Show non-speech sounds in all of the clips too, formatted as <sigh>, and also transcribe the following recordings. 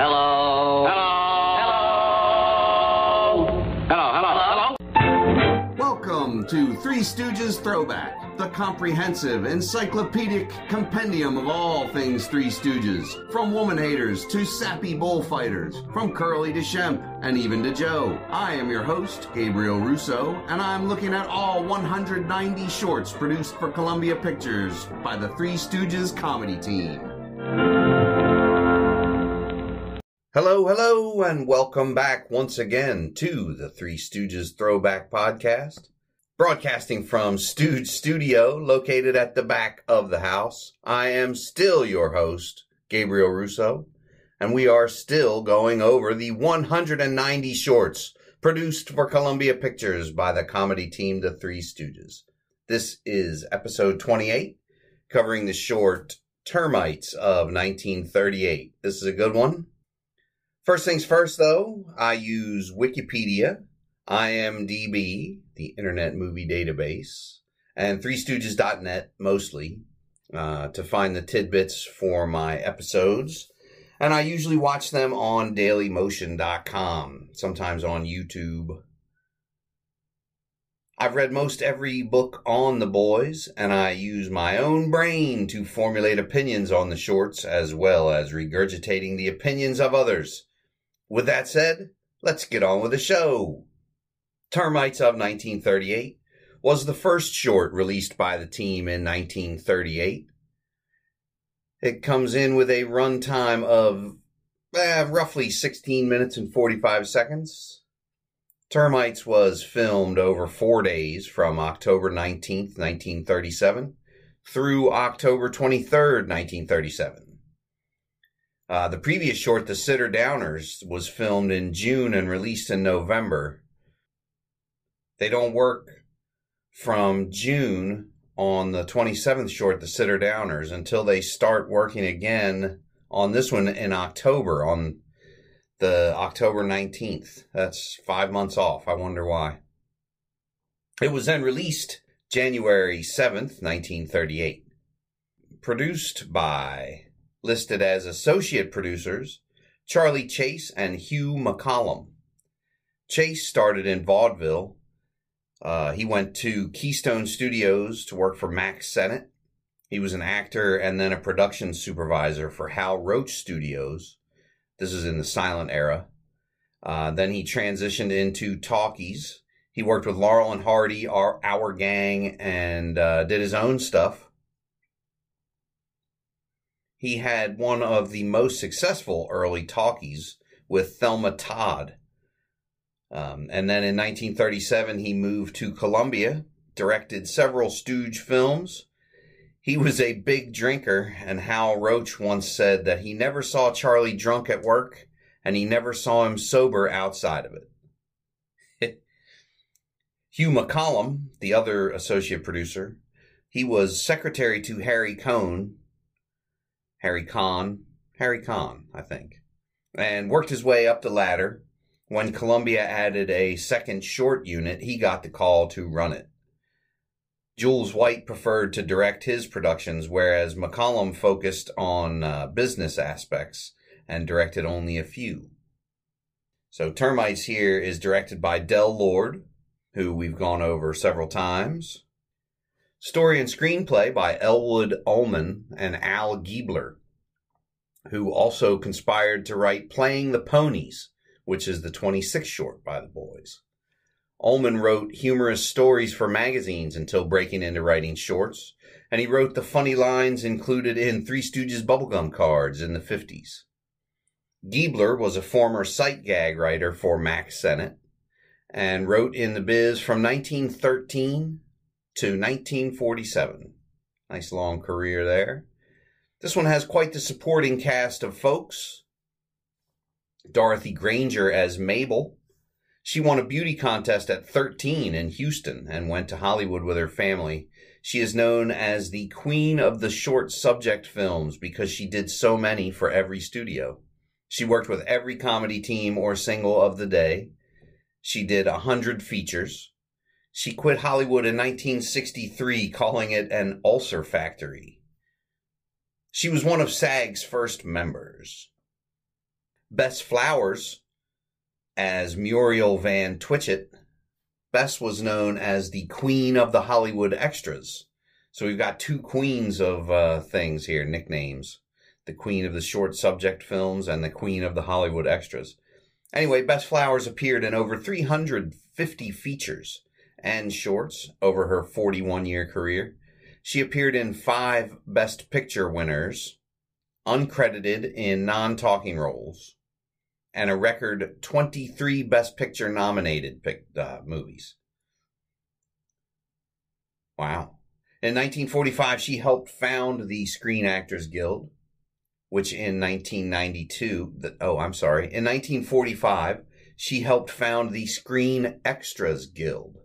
Hello. Hello. Hello. Hello. Hello. Hello. Welcome to Three Stooges Throwback, the comprehensive, encyclopedic compendium of all things Three Stooges. From woman haters to sappy bullfighters, from Curly to Shemp, and even to Joe. I am your host, Gabriel Russo, and I'm looking at all 190 shorts produced for Columbia Pictures by the Three Stooges comedy team. Hello, hello, and welcome back once again to the Three Stooges Throwback Podcast. Broadcasting from Stooge Studio, located at the back of the house. I am still your host, Gabriel Russo, and we are still going over the 190 shorts produced for Columbia Pictures by the comedy team The Three Stooges. This is episode 28, covering the short Termites of 1938. This is a good one. First things first, though, I use Wikipedia, IMDb, the Internet Movie Database, and ThreeStooges.net mostly uh, to find the tidbits for my episodes. And I usually watch them on dailymotion.com, sometimes on YouTube. I've read most every book on the boys, and I use my own brain to formulate opinions on the shorts as well as regurgitating the opinions of others. With that said, let's get on with the show. Termites of 1938 was the first short released by the team in 1938. It comes in with a runtime of eh, roughly 16 minutes and 45 seconds. Termites was filmed over four days from October 19th, 1937 through October 23rd, 1937. Uh, the previous short, The Sitter Downers, was filmed in June and released in November. They don't work from June on the 27th short, The Sitter Downers, until they start working again on this one in October on the October 19th. That's five months off. I wonder why. It was then released January 7th, 1938. Produced by, listed as associate producers, Charlie Chase and Hugh McCollum. Chase started in vaudeville. Uh, he went to Keystone Studios to work for Mack Sennett. He was an actor and then a production supervisor for Hal Roach Studios. This is in the silent era. Uh, then he transitioned into talkies. He worked with Laurel and Hardy, our, our gang, and uh, did his own stuff. He had one of the most successful early talkies with Thelma Todd. Um, and then in 1937, he moved to Columbia, directed several Stooge films, he was a big drinker, and Hal Roach once said that he never saw Charlie drunk at work and he never saw him sober outside of it. <laughs> Hugh McCollum, the other associate producer, he was secretary to Harry Cohn, Harry Kahn, Harry Kahn, I think, and worked his way up the ladder. When Columbia added a second short unit, he got the call to run it. Jules White preferred to direct his productions, whereas McCollum focused on uh, business aspects and directed only a few. So Termites here is directed by Del Lord, who we've gone over several times. Story and screenplay by Elwood Ullman and Al Giebler, who also conspired to write Playing the Ponies, which is the 26th short by the boys. Ullman wrote humorous stories for magazines until breaking into writing shorts, and he wrote the funny lines included in Three Stooges bubblegum cards in the 50s. Giebler was a former sight gag writer for Mack Sennett and wrote in the biz from 1913 to 1947. Nice long career there. This one has quite the supporting cast of folks. Dorothy Granger as Mabel, she won a beauty contest at 13 in Houston and went to Hollywood with her family. She is known as the queen of the short subject films because she did so many for every studio. She worked with every comedy team or single of the day. She did a hundred features. She quit Hollywood in 1963, calling it an ulcer factory. She was one of SAG's first members. Bess Flowers as Muriel Van Twitchett. Bess was known as the Queen of the Hollywood Extras. So we've got two queens of uh, things here, nicknames. The Queen of the Short Subject Films and the Queen of the Hollywood Extras. Anyway, Bess Flowers appeared in over 350 features and shorts over her 41 year career. She appeared in five Best Picture winners, uncredited in non talking roles, and a record 23 Best Picture nominated uh, movies. Wow. In 1945, she helped found the Screen Actors Guild, which in 1992, the, oh, I'm sorry, in 1945, she helped found the Screen Extras Guild,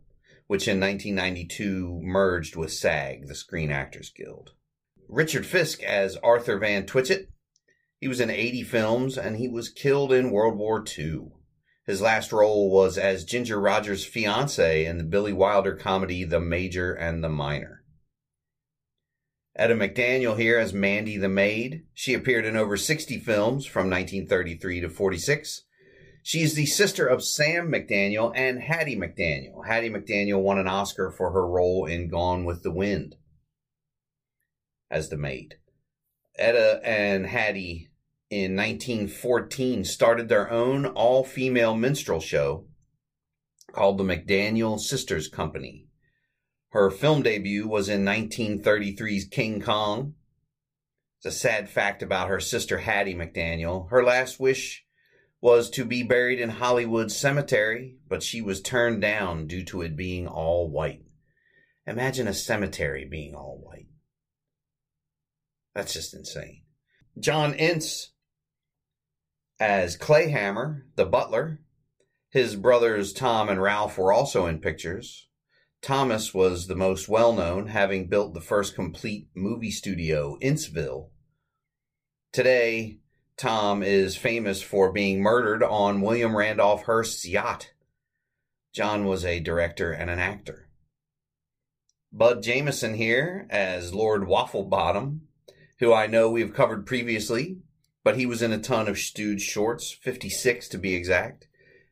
which in 1992 merged with SAG, the Screen Actors Guild. Richard Fiske as Arthur Van Twitchett. He was in 80 films and he was killed in World War II. His last role was as Ginger Rogers' fiance in the Billy Wilder comedy The Major and the Minor. Etta McDaniel here as Mandy the Maid. She appeared in over 60 films from 1933 to 46. She is the sister of Sam McDaniel and Hattie McDaniel. Hattie McDaniel won an Oscar for her role in Gone with the Wind as the maid. Etta and Hattie in 1914 started their own all female minstrel show called the McDaniel Sisters Company. Her film debut was in 1933's King Kong. It's a sad fact about her sister Hattie McDaniel. Her last wish was to be buried in Hollywood Cemetery, but she was turned down due to it being all white. Imagine a cemetery being all white. That's just insane. John Ince as Clayhammer, the butler. His brothers Tom and Ralph were also in pictures. Thomas was the most well known, having built the first complete movie studio, Inceville. Today, Tom is famous for being murdered on William Randolph Hearst's yacht. John was a director and an actor. Bud Jamison here as Lord Wafflebottom, who I know we've covered previously, but he was in a ton of stooge shorts, 56 to be exact.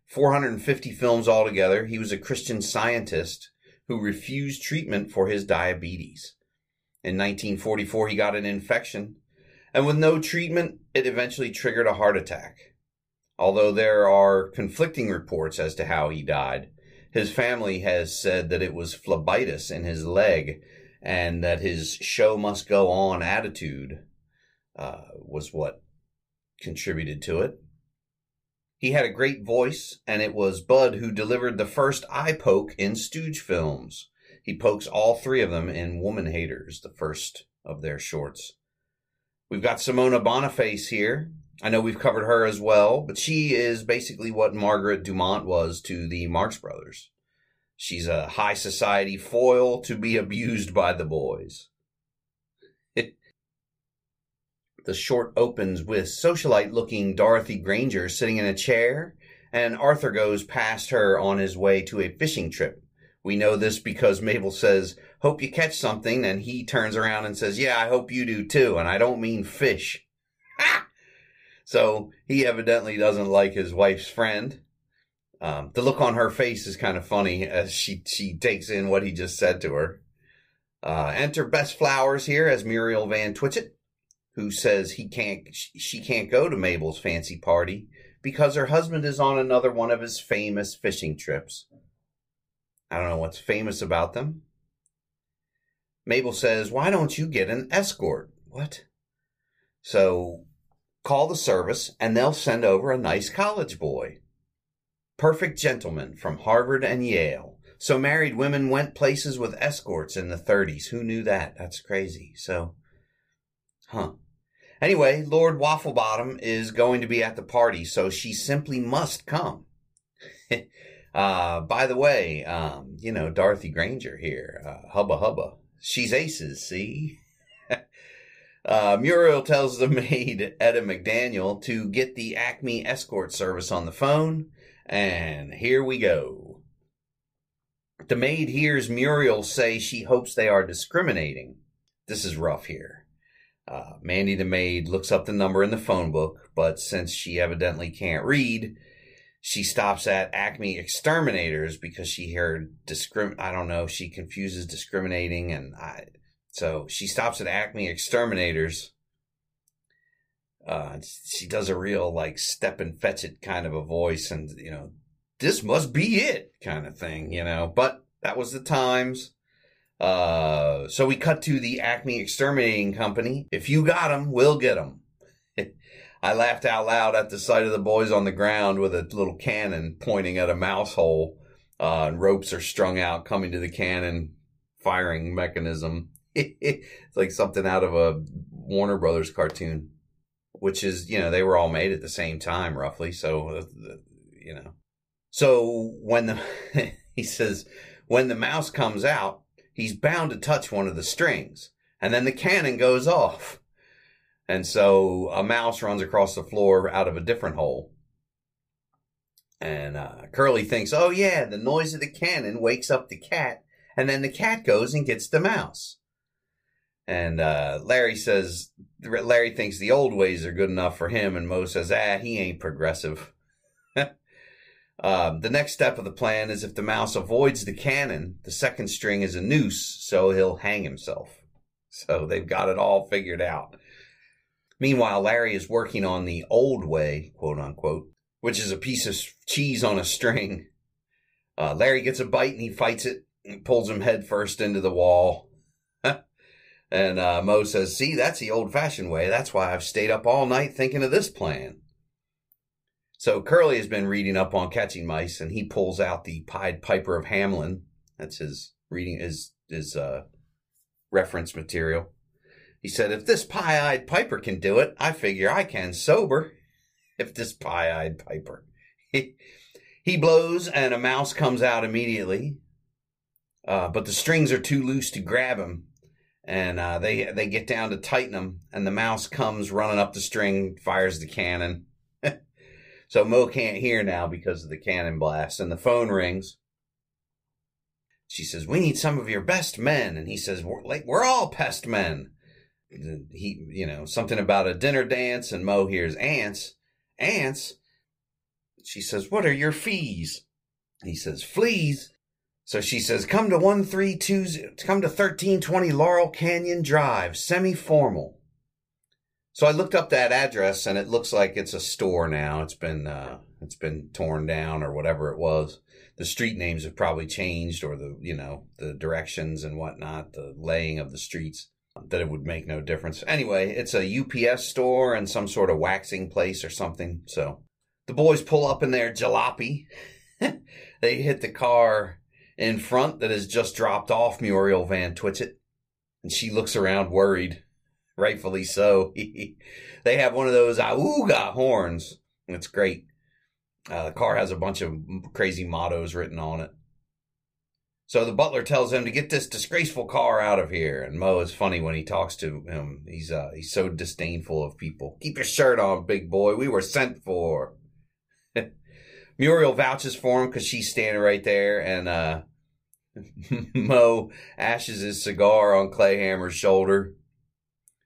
450 films altogether. He was a Christian scientist who refused treatment for his diabetes. In 1944, he got an infection, and with no treatment, it eventually triggered a heart attack. Although there are conflicting reports as to how he died, his family has said that it was phlebitis in his leg and that his show must go on attitude uh, was what contributed to it. He had a great voice, and it was Bud who delivered the first eye poke in Stooge films. He pokes all three of them in Woman Haters, the first of their shorts. We've got Symona Boniface here. I know we've covered her as well, but she is basically what Margaret Dumont was to the Marx Brothers. She's a high society foil to be abused by the boys. <laughs> The short opens with socialite looking Dorothy Granger sitting in a chair, and Arthur goes past her on his way to a fishing trip. We know this because Mabel says, Hope you catch something, and he turns around and says, Yeah, I hope you do too, and I don't mean fish. <laughs> So he evidently doesn't like his wife's friend. Um, the look on her face is kind of funny as she, she takes in what he just said to her. Uh, enter Bess Flowers here as Muriel Van Twitchett who says he can't she can't go to Mabel's fancy party because her husband is on another one of his famous fishing trips. I don't know what's famous about them. Mabel says, "Why don't you get an escort?" What? So call the service and they'll send over a nice college boy. Perfect gentleman from Harvard and Yale. So married women went places with escorts in the 30s. Who knew that? That's crazy. So, huh. Anyway, Lord Wafflebottom is going to be at the party, so she simply must come. <laughs> uh, by the way, um, you know, Dorothy Granger here, uh, hubba hubba. She's aces, see? <laughs> uh, Muriel tells the <laughs> maid, Etta McDaniel, to get the Acme escort service on the phone, and here we go. The maid hears Muriel say she hopes they are discriminating. This is rough here. Uh, Mandy the maid looks up the number in the phone book, but since she evidently can't read, she stops at Acme Exterminators because she heard discrim. I don't know. She confuses discriminating, and I. So she stops at Acme Exterminators. Uh, she does a real like step and fetch it kind of a voice, and you know, this must be it kind of thing, you know. But that was the times. Uh, so we cut to the Acme Exterminating Company. If you got them, we'll get them. I laughed out loud at the sight of the boys on the ground with a little cannon pointing at a mouse hole. Uh, and ropes are strung out coming to the cannon firing mechanism. <laughs> it's like something out of a Warner Brothers cartoon, which is, you know, they were all made at the same time, roughly. So, uh, you know. So when the, <laughs> he says, when the mouse comes out, he's bound to touch one of the strings. And then the cannon goes off. And so a mouse runs across the floor out of a different hole. And uh, Curly thinks, oh, yeah, the noise of the cannon wakes up the cat. And then the cat goes and gets the mouse. And uh, Larry says, Larry thinks the old ways are good enough for him. And Moe says, ah, he ain't progressive. <laughs> Um, the next step of the plan is if the mouse avoids the cannon, the second string is a noose, so he'll hang himself. So they've got it all figured out. Meanwhile, Larry is working on the old way, quote unquote, which is a piece of cheese on a string. Uh, Larry gets a bite and he fights it and pulls him head first into the wall. <laughs> and uh, Moe says, See, that's the old fashioned way. That's why I've stayed up all night thinking of this plan. So Curly has been reading up on catching mice, and he pulls out the Pied Piper of Hamelin. That's his reading, his his uh, reference material. He said, "If this pie-eyed piper can do it, I figure I can sober." <laughs> If this pie-eyed piper, he, <laughs> he blows, and a mouse comes out immediately. Uh, but the strings are too loose to grab him, and uh, they they get down to tighten them, and the mouse comes running up the string, fires the cannon. <laughs> So Moe can't hear now because of the cannon blast, and the phone rings. She says, "We need some of your best men," and he says, "We're, like, we're all pest men." He, you know, something about a dinner dance, and Moe hears ants. Ants. She says, "What are your fees?" He says, "Fleas." So she says, "Come to one three two, come to thirteen twenty Laurel Canyon Drive, semi formal." So I looked up that address and it looks like it's a store now. It's been uh, it's been torn down or whatever it was. The street names have probably changed or the you know the directions and whatnot, the laying of the streets. That it would make no difference. Anyway, it's a UPS store and some sort of waxing place or something. So the boys pull up in their jalopy. <laughs> they hit the car in front that has just dropped off Muriel Van Twitchett, and she looks around worried rightfully so. <laughs> they have one of those auga horns. It's great. Uh, the car has a bunch of crazy mottos written on it. So the butler tells him to get this disgraceful car out of here. And Moe is funny when he talks to him. He's uh, he's so disdainful of people. Keep your shirt on, big boy. We were sent for. <laughs> Muriel vouches for him because she's standing right there, and uh, <laughs> Moe ashes his cigar on Clayhammer's shoulder.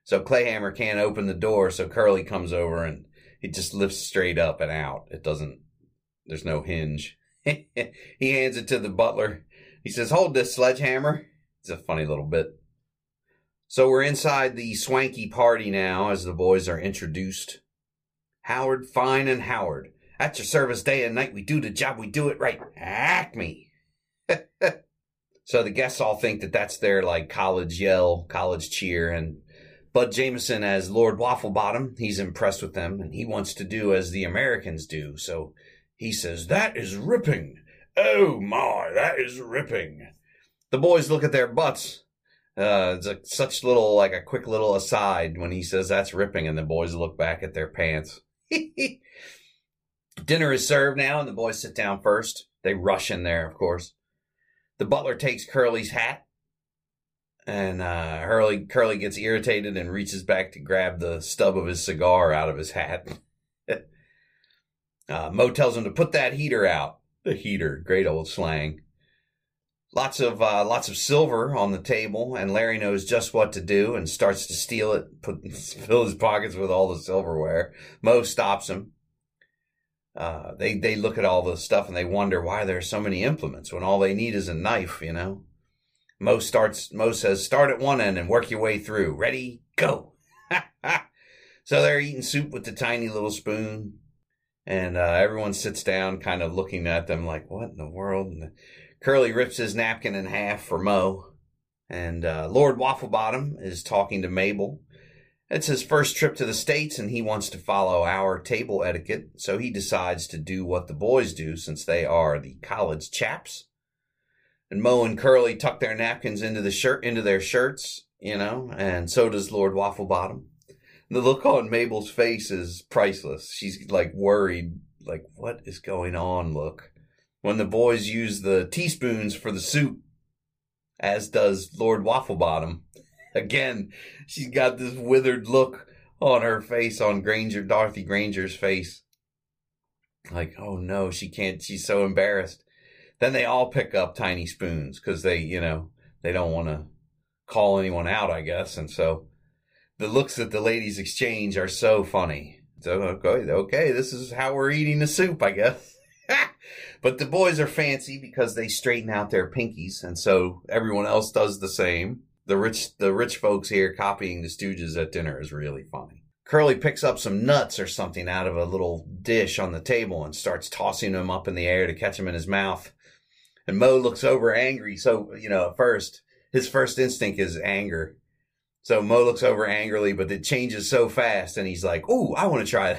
So Clayhammer can't open the door, so Curly comes over and he just lifts straight up and out. It doesn't, there's no hinge. <laughs> he hands it to the butler. He says, Hold this sledgehammer. It's a funny little bit. So we're inside the swanky party now as the boys are introduced. Howard, Fine, and Howard. At your service day and night. We do the job. We do it right. Acme. <laughs> so the guests all think that that's their like college yell, college cheer, and Bud Jamison as Lord Wafflebottom, he's impressed with them and he wants to do as the Americans do. So he says, That is ripping. Oh my, that is ripping. The boys look at their butts. Uh, it's a, such little, like a quick little aside when he says that's ripping, and the boys look back at their pants. <laughs> Dinner is served now, and the boys sit down first. They rush in there, of course. The butler takes Curly's hat and uh, Hurley Curly gets irritated and reaches back to grab the stub of his cigar out of his hat. <laughs> uh, Moe tells him to put that heater out. The heater, great old slang. Lots of uh, lots of silver on the table, and Larry knows just what to do and starts to steal it, <laughs> put fill his pockets with all the silverware. Moe stops him. Uh, they they look at all the stuff and they wonder why there are so many implements when all they need is a knife. You know, Moe starts. Moe says, "Start at one end and work your way through. Ready, go." <laughs> so they're eating soup with the tiny little spoon, and uh, everyone sits down, kind of looking at them like, "What in the world?" And Curly rips his napkin in half for Moe, and uh, Lord Wafflebottom is talking to Mabel. It's his first trip to the States, and he wants to follow our table etiquette, so he decides to do what the boys do since they are the college chaps. And Moe and Curly tuck their napkins into the shirt into their shirts, you know, and so does Lord Wafflebottom. The look on Mabel's face is priceless. She's like worried, like, what is going on? Look. When the boys use the teaspoons for the soup, as does Lord Wafflebottom. <laughs> Again, she's got this withered look on her face, on Granger, Dorothy Granger's face. Like, oh no, she can't, she's so embarrassed. Then they all pick up tiny spoons because they, you know, they don't want to call anyone out, I guess. And so the looks that the ladies exchange are so funny. So, okay, okay, this is how we're eating the soup, I guess. <laughs> but the boys are fancy because they straighten out their pinkies, and so everyone else does the same. The rich, the rich folks here copying the Stooges at dinner is really funny. Curly picks up some nuts or something out of a little dish on the table and starts tossing them up in the air to catch them in his mouth. And Moe looks over angry. So, you know, at first, his first instinct is anger. So Moe looks over angrily, but it changes so fast and he's like, Ooh, I want to try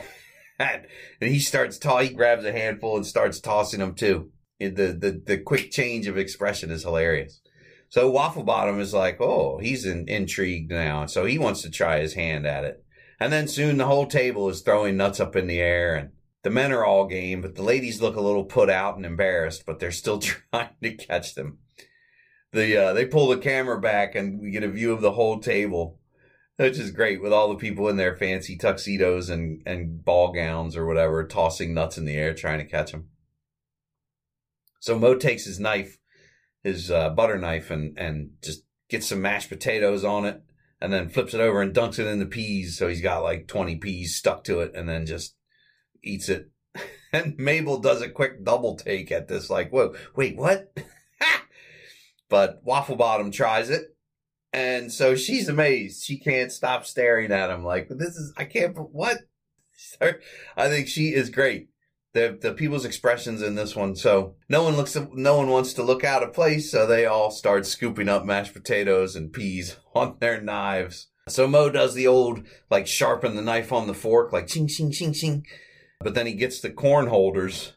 that. <laughs> And he starts to he grabs a handful and starts tossing them too. It, the, the, the quick change of expression is hilarious. So Waffle Bottom is like, oh, he's in, intrigued now. So he wants to try his hand at it. And then soon the whole table is throwing nuts up in the air and the men are all game, but the ladies look a little put out and embarrassed, but they're still <laughs> trying to catch them. The, uh, they pull the camera back and we get a view of the whole table, which is great with all the people in their fancy tuxedos and, and ball gowns or whatever, tossing nuts in the air, trying to catch them. So Moe takes his knife his uh, butter knife and and just gets some mashed potatoes on it and then flips it over and dunks it in the peas. So he's got like 20 peas stuck to it and then just eats it. <laughs> And mabel does a quick double take at this like whoa wait what <laughs> but wafflebottom tries it and so she's amazed she can't stop staring at him like this is i can't what <laughs> i think she is great the the people's expressions in this one. So no one looks no one wants to look out of place, so they all start scooping up mashed potatoes and peas <laughs> on their knives. So Moe does the old like sharpen the knife on the fork, like ching ching ching ching. But then he gets the corn holders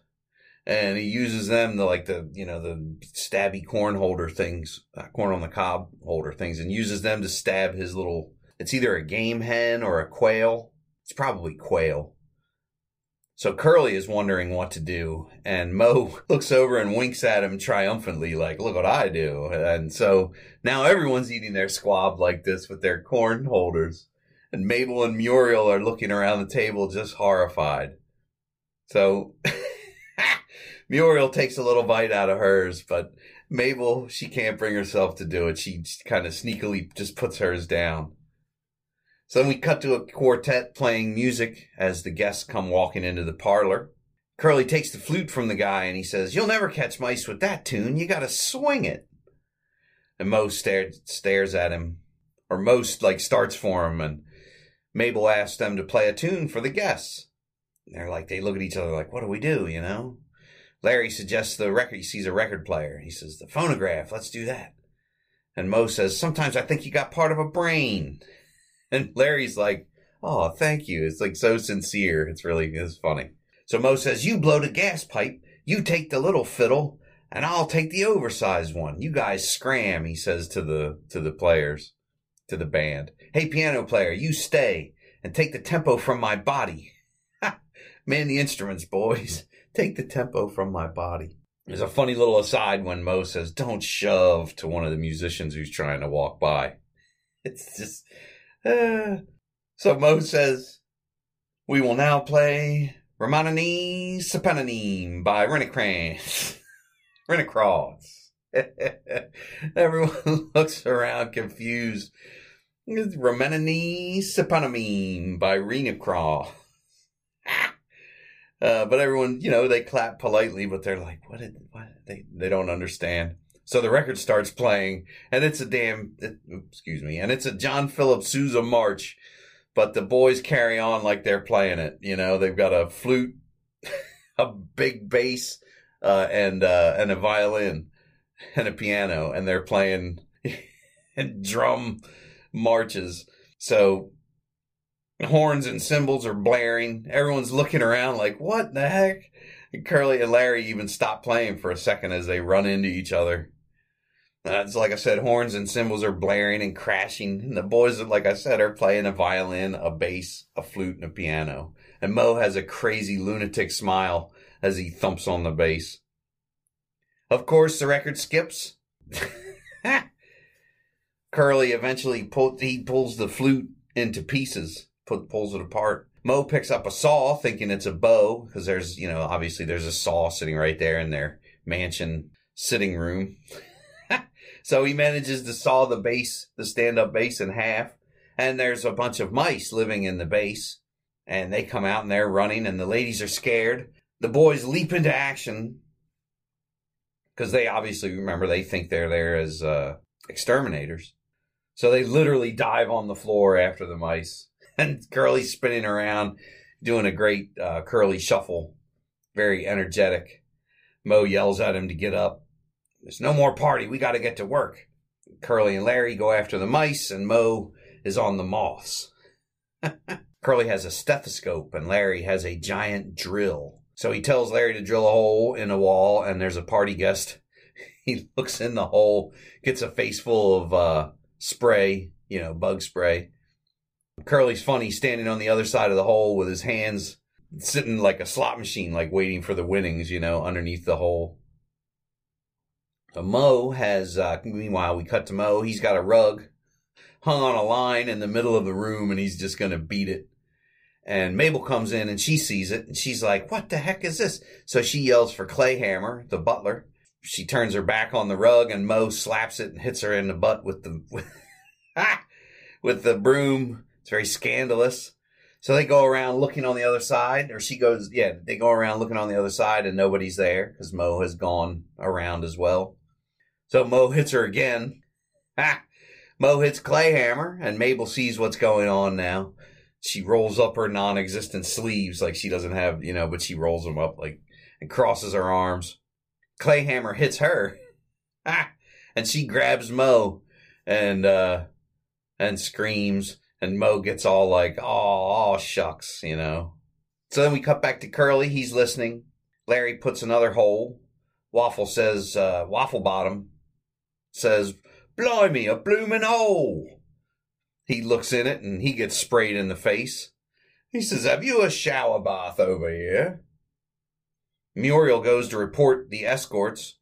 and he uses them the like the you know the stabby corn holder things, uh, corn on the cob holder things, and uses them to stab his little. It's either a game hen or a quail. It's probably quail so Curly is wondering what to do, and Moe <laughs> looks over and winks at him triumphantly, like, look what I do. And so now everyone's eating their squab like this with their corn holders. And Mabel and Muriel are looking around the table just horrified. So <laughs> Muriel takes a little bite out of hers, but Mabel, she can't bring herself to do it. She kind of sneakily just puts hers down. So then we cut to a quartet playing music as the guests come walking into the parlor. Curly takes the flute from the guy and he says, You'll never catch mice with that tune. You gotta swing it. And Moe stares, stares at him, or most like starts for him, and Mabel asks them to play a tune for the guests. And they're like, they look at each other like, what do we do, you know? Larry suggests the record, he sees a record player. He says, the phonograph, let's do that. And Moe says, sometimes I think you got part of a brain. <laughs> And Larry's like, oh, thank you. It's like so sincere. It's really, it's funny. So Moe says, you blow the gas pipe, you take the little fiddle, and I'll take the oversized one. You guys scram, he says to the, to the players, to the band. Hey, piano player, you stay and take the tempo from my body. Man the instruments, boys. <laughs> Take the tempo from my body. There's a funny little aside when Moe says, don't shove to one of the musicians who's trying to walk by. <laughs> It's just, uh, so Moe says, we will now play Romanini Sepenanine by Renacrans. <laughs> Renacross. Everyone looks around confused. Romanini Sepanamine by Rena Craw. Uh, but everyone, you know, they clap politely, but they're like, what? Did, what? They, they don't understand. So the record starts playing and it's a damn, it, excuse me, and it's a John Philip Sousa march, but the boys carry on like they're playing it. You know, they've got a flute, <laughs> a big bass, uh, and, uh, and a violin and a piano and they're playing and <laughs> drum marches. So horns and cymbals are blaring. Everyone's looking around like, what the heck? And Curly and Larry even stop playing for a second as they run into each other. That's like I said, horns and cymbals are blaring and crashing. And the boys, like I said, are playing a violin, a bass, a flute, and a piano. And Moe has a crazy lunatic smile as he thumps on the bass. Of course, the record skips. <laughs> Curly eventually pull, he pulls the flute into pieces, put, pulls it apart. Moe picks up a saw, thinking it's a bow, because there's, you know, obviously there's a saw sitting right there in their mansion sitting room. <laughs> so he manages to saw the base, the stand-up base in half, and there's a bunch of mice living in the base, and they come out and they're running, and the ladies are scared. The boys leap into action, because they obviously remember they think they're there as uh, exterminators. So they literally dive on the floor after the mice, <laughs> and Curly's spinning around, doing a great uh, curly shuffle, very energetic. Moe yells at him to get up. There's no more party. We got to get to work. Curly and Larry go after the mice, and Moe is on the moths. <laughs> Curly has a stethoscope, and Larry has a giant drill. So he tells Larry to drill a hole in a wall, and there's a party guest. <laughs> He looks in the hole, gets a face full of uh, spray, you know, bug spray. Curly's funny standing on the other side of the hole with his hands sitting like a slot machine, like waiting for the winnings, you know, underneath the hole. So Moe has, uh, meanwhile, we cut to Moe. He's got a rug hung on a line in the middle of the room and he's just going to beat it. And Mabel comes in and she sees it and she's like, what the heck is this? So she yells for Clayhammer, the butler. She turns her back on the rug and Moe slaps it and hits her in the butt with the, with, <laughs> with the broom. It's very scandalous. So they go around looking on the other side, or she goes, yeah, they go around looking on the other side and nobody's there because Moe has gone around as well. So Moe <laughs> hits her again. Ha! Moe hits Clayhammer and Mabel sees what's going on now she rolls up her non-existent sleeves like she doesn't have, you know, but she rolls them up like and crosses her arms. Clayhammer hits her, Ha! and she grabs Moe and uh and screams, and Moe gets all like, "Oh, shucks," you know. So then we cut back to Curly. He's listening. Larry puts another hole. Waffle says, uh, Waffle Bottom says, "Blimey, a bloomin' hole." He looks in it and he gets sprayed in the face. He says, Have you a shower bath over here? Muriel goes to report the escorts.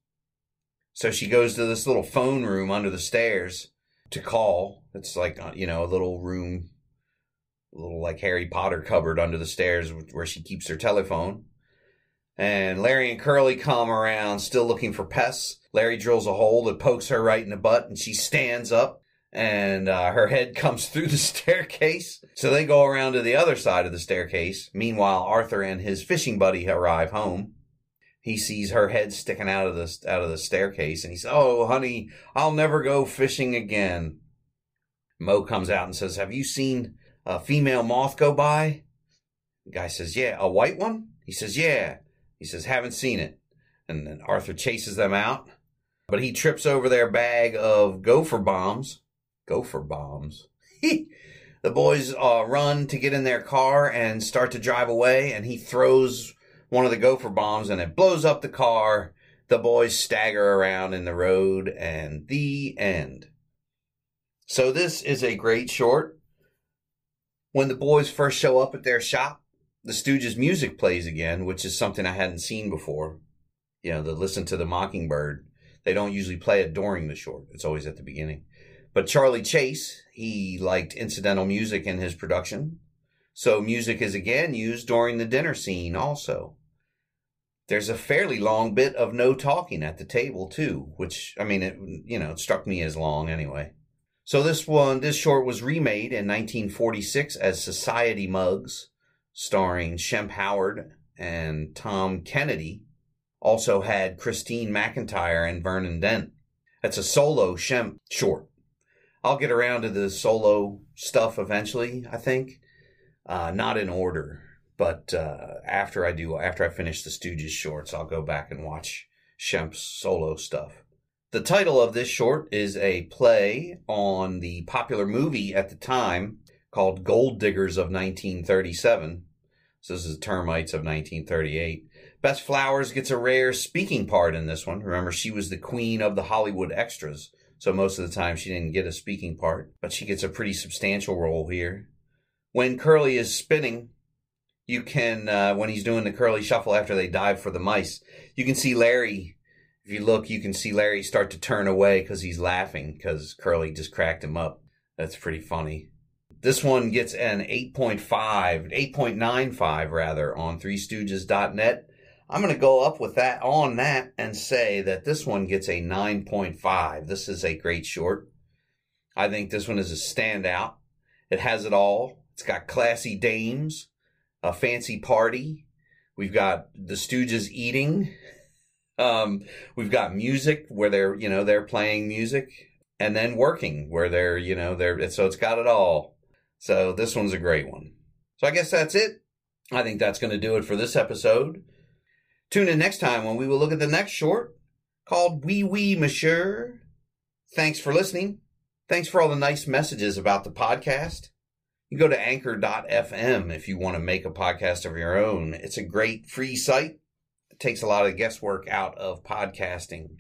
So she goes to this little phone room under the stairs to call. It's like, uh, you know, a little room, a little like Harry Potter cupboard under the stairs where she keeps her telephone. And Larry and Curly come around still looking for pests. Larry drills a hole that pokes her right in the butt and she stands up and uh, her head <laughs> comes through the staircase. So they go around to the other side of the staircase. Meanwhile, Arthur and his fishing buddy arrive home. He sees her head sticking out of the out of the staircase, and he says, "Oh, honey, I'll never go fishing again." Moe comes out and says, "Have you seen a female moth go by?" The guy says, "Yeah, a white one." He says, "Yeah." He says, "Haven't seen it." And then Arthur chases them out, but he trips over their bag of gopher bombs gopher bombs. <laughs> the boys uh, run to get in their car and start to drive away, and he throws one of the gopher bombs and it blows up the car. The boys stagger around in the road, and the end. So, this is a great short. When the boys first show up at their shop, the Stooges music plays again, which is something I hadn't seen before. You know, the Listen to the Mockingbird. They don't usually play it during the short, it's always at the beginning. But Charlie Chase, he liked incidental music in his production. So music is again used during the dinner scene also. There's a fairly long bit of no talking at the table too, which I mean, it you know, it struck me as long anyway. So this one, this short was remade in 1946 as Society Mugs, starring Shemp Howard and Tom Kennedy. Also had Christine McIntyre and Vernon Dent. That's a solo Shemp short. I'll get around to the solo stuff eventually, I think. Uh, not in order, but uh, after I do, after I finish the Stooges shorts, I'll go back and watch Shemp's solo stuff. The title of this short is a play on the popular movie at the time called Gold Diggers of 1937. So this is Termites of 1938. Bess Flowers gets a rare speaking part in this one. Remember, she was the queen of the Hollywood extras. So most of the time she didn't get a speaking part, but she gets a pretty substantial role here. When Curly is spinning, you can, uh, when he's doing the Curly shuffle after they dive for the mice, you can see Larry. If you look, you can see Larry start to turn away because he's laughing because Curly just cracked him up. That's pretty funny. This one gets an 8.5, 8.95 rather on 3stooges.net. I'm going to go up with that on that and say that this one gets a 9.5. This is a great short. I think this one is a standout. It has it all. It's got classy dames, a fancy party. We've got the Stooges eating. <laughs> Um, we've got music where they're, you know, they're playing music and then working where they're, you know, they're, so it's got it all. So this one's a great one. So I guess that's it. I think that's going to do it for this episode. Tune in next time when we will look at the next short called Wee Wee Monsieur. Thanks for listening. Thanks for all the nice messages about the podcast. You go to anchor.fm if you want to make a podcast of your own. It's a great free site. Takes a lot of guesswork out of podcasting.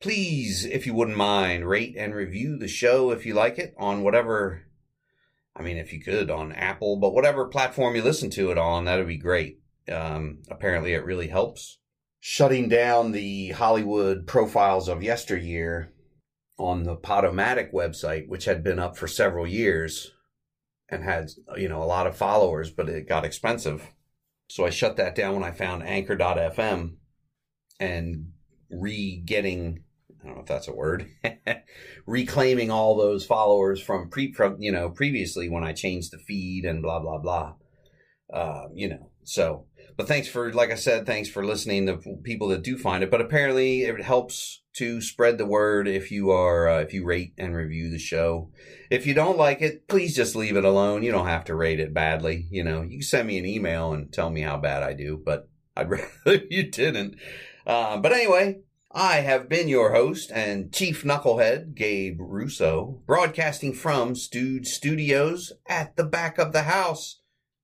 Please, if you wouldn't mind, rate and review the show if you like it on whatever, I mean, if you could on Apple, but whatever platform you listen to it on, that'd be great. Um, apparently, it really helps. Shutting down the Hollywood profiles of yesteryear on the Podomatic website, which had been up for several years and had, you know, a lot of followers, but it got expensive. So I shut that down when I found anchor.fm and re getting, I don't know if that's a word, <laughs> reclaiming all those followers from pre, from, you know, previously when I changed the feed and blah, blah, blah. Uh, you know, so but thanks for, like I said, thanks for listening to people that do find it. But apparently, it helps to spread the word if you are uh, if you rate and review the show. If you don't like it, please just leave it alone. You don't have to rate it badly. You know, you can send me an email and tell me how bad I do, but <laughs> I'd rather you didn't. Uh, but anyway, I have been your host and chief knucklehead, Gabe Russo, broadcasting from Stooge Studios at the back of the house.